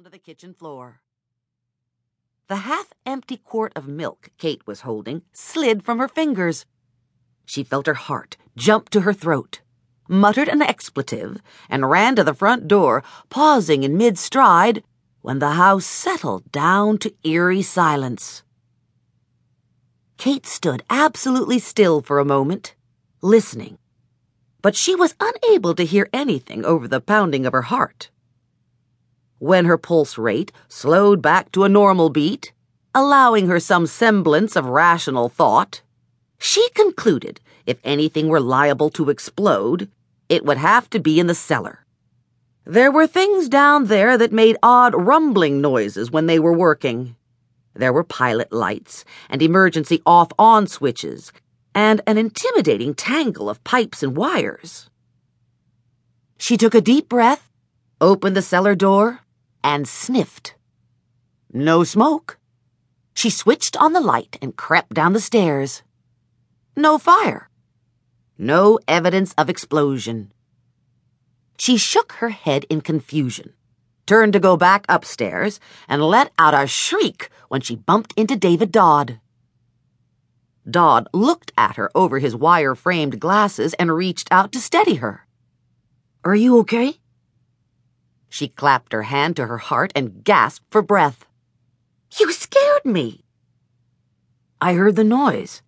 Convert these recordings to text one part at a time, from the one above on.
onto the kitchen floor. The half empty quart of milk Kate was holding slid from her fingers. She felt her heart jump to her throat, muttered an expletive, and ran to the front door, pausing in mid stride when the house settled down to eerie silence. Kate stood absolutely still for a moment, listening, but she was unable to hear anything over the pounding of her heart. When her pulse rate slowed back to a normal beat, allowing her some semblance of rational thought, she concluded if anything were liable to explode, it would have to be in the cellar. There were things down there that made odd rumbling noises when they were working. There were pilot lights and emergency off on switches and an intimidating tangle of pipes and wires. She took a deep breath, opened the cellar door, and sniffed. No smoke. She switched on the light and crept down the stairs. No fire. No evidence of explosion. She shook her head in confusion, turned to go back upstairs, and let out a shriek when she bumped into David Dodd. Dodd looked at her over his wire framed glasses and reached out to steady her. Are you okay? She clapped her hand to her heart and gasped for breath. You scared me. I heard the noise,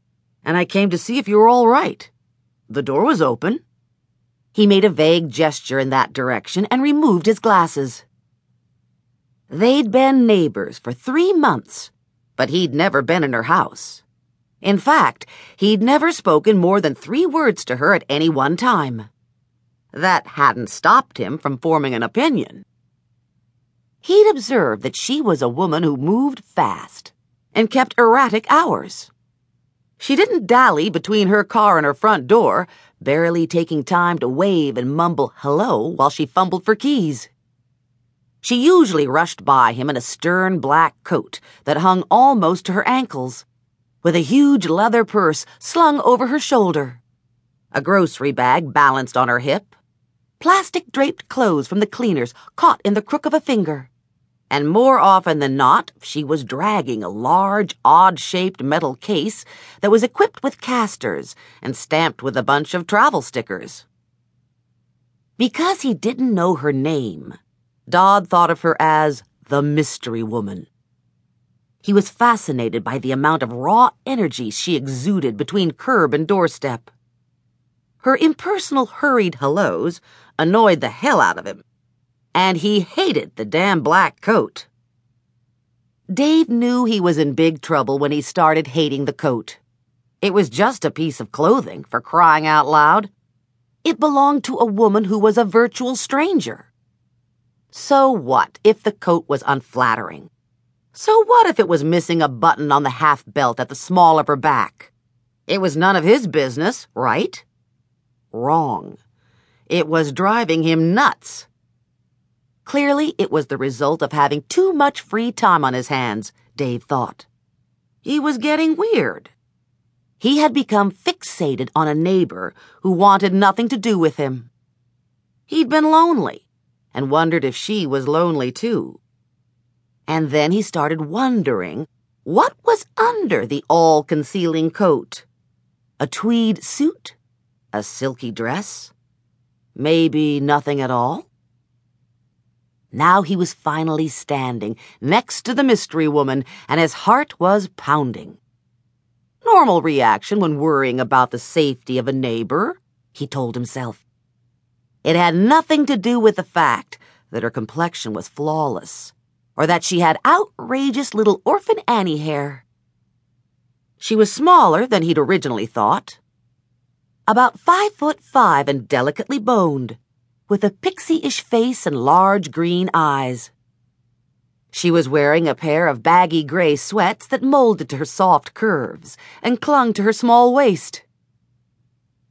and I came to see if you were all right. The door was open. He made a vague gesture in that direction and removed his glasses. They'd been neighbors for three months, but he'd never been in her house. In fact, he'd never spoken more than three words to her at any one time. That hadn't stopped him from forming an opinion. He'd observed that she was a woman who moved fast and kept erratic hours. She didn't dally between her car and her front door, barely taking time to wave and mumble hello while she fumbled for keys. She usually rushed by him in a stern black coat that hung almost to her ankles, with a huge leather purse slung over her shoulder, a grocery bag balanced on her hip, plastic draped clothes from the cleaners caught in the crook of a finger and more often than not, she was dragging a large, odd shaped metal case that was equipped with casters and stamped with a bunch of travel stickers. Because he didn't know her name, Dodd thought of her as the Mystery Woman. He was fascinated by the amount of raw energy she exuded between curb and doorstep. Her impersonal, hurried hellos annoyed the hell out of him and he hated the damn black coat. Dave knew he was in big trouble when he started hating the coat. It was just a piece of clothing, for crying out loud. It belonged to a woman who was a virtual stranger. So what if the coat was unflattering? So what if it was missing a button on the half belt at the small of her back? It was none of his business, right? Wrong. It was driving him nuts. Clearly, it was the result of having too much free time on his hands, Dave thought. He was getting weird. He had become fixated on a neighbor who wanted nothing to do with him. He'd been lonely and wondered if she was lonely too. And then he started wondering what was under the all concealing coat. A tweed suit? A silky dress? Maybe nothing at all? Now he was finally standing next to the mystery woman, and his heart was pounding. Normal reaction when worrying about the safety of a neighbor, he told himself. It had nothing to do with the fact that her complexion was flawless, or that she had outrageous little orphan Annie hair. She was smaller than he'd originally thought. About five foot five and delicately boned with a pixie-ish face and large green eyes. She was wearing a pair of baggy gray sweats that molded to her soft curves and clung to her small waist.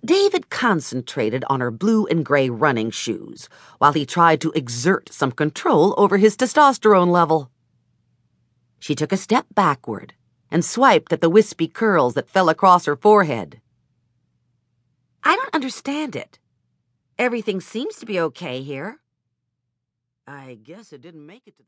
David concentrated on her blue and gray running shoes while he tried to exert some control over his testosterone level. She took a step backward and swiped at the wispy curls that fell across her forehead. I don't understand it, Everything seems to be okay here. I guess it didn't make it to the